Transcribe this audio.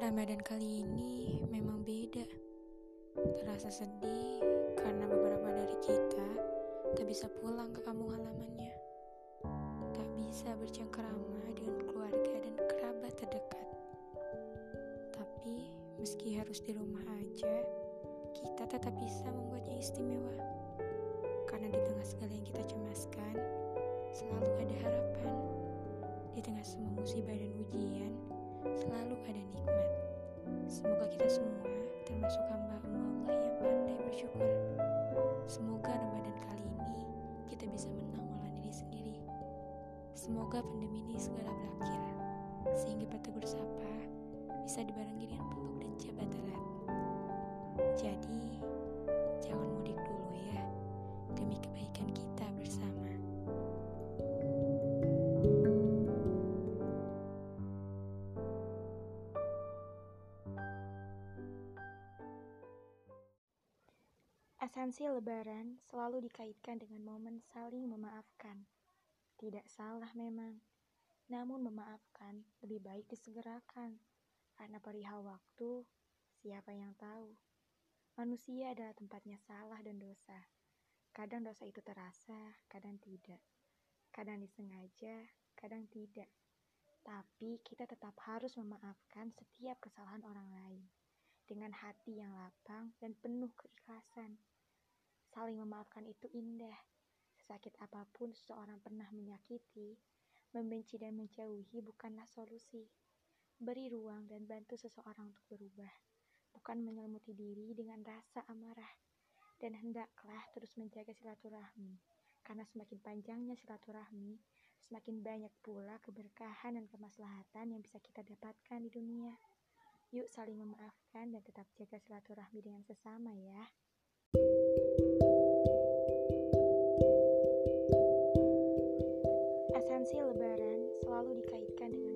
Ramadan kali ini memang beda. Terasa sedih karena beberapa dari kita tak bisa pulang ke kampung halamannya. Tak bisa bercengkerama dengan keluarga dan kerabat terdekat. Tapi meski harus di rumah aja, kita tetap bisa membuatnya istimewa. Karena di tengah segala yang kita cemaskan, selalu ada harapan. Di tengah semua musibah dan ujian, selalu ada nikmat. Semoga kita semua termasuk hamba Allah yang pandai bersyukur. Semoga Ramadan kali ini kita bisa menang melawan diri sendiri. Semoga pandemi ini segera berakhir, sehingga bertegur sapa bisa dibarengi dengan peluk dan jabat erat. Jadi, Esensi Lebaran selalu dikaitkan dengan momen saling memaafkan. Tidak salah memang, namun memaafkan lebih baik disegerakan. Karena perihal waktu, siapa yang tahu? Manusia adalah tempatnya salah dan dosa. Kadang dosa itu terasa, kadang tidak. Kadang disengaja, kadang tidak. Tapi kita tetap harus memaafkan setiap kesalahan orang lain dengan hati yang lapang dan penuh keikhlasan. Saling memaafkan itu indah. Sesakit apa pun seseorang pernah menyakiti, membenci dan menjauhi bukanlah solusi. Beri ruang dan bantu seseorang untuk berubah, bukan menyelimuti diri dengan rasa amarah. Dan hendaklah terus menjaga silaturahmi, karena semakin panjangnya silaturahmi, semakin banyak pula keberkahan dan kemaslahatan yang bisa kita dapatkan di dunia. Yuk saling memaafkan dan tetap jaga silaturahmi dengan sesama ya. Esensi lebaran selalu dikaitkan dengan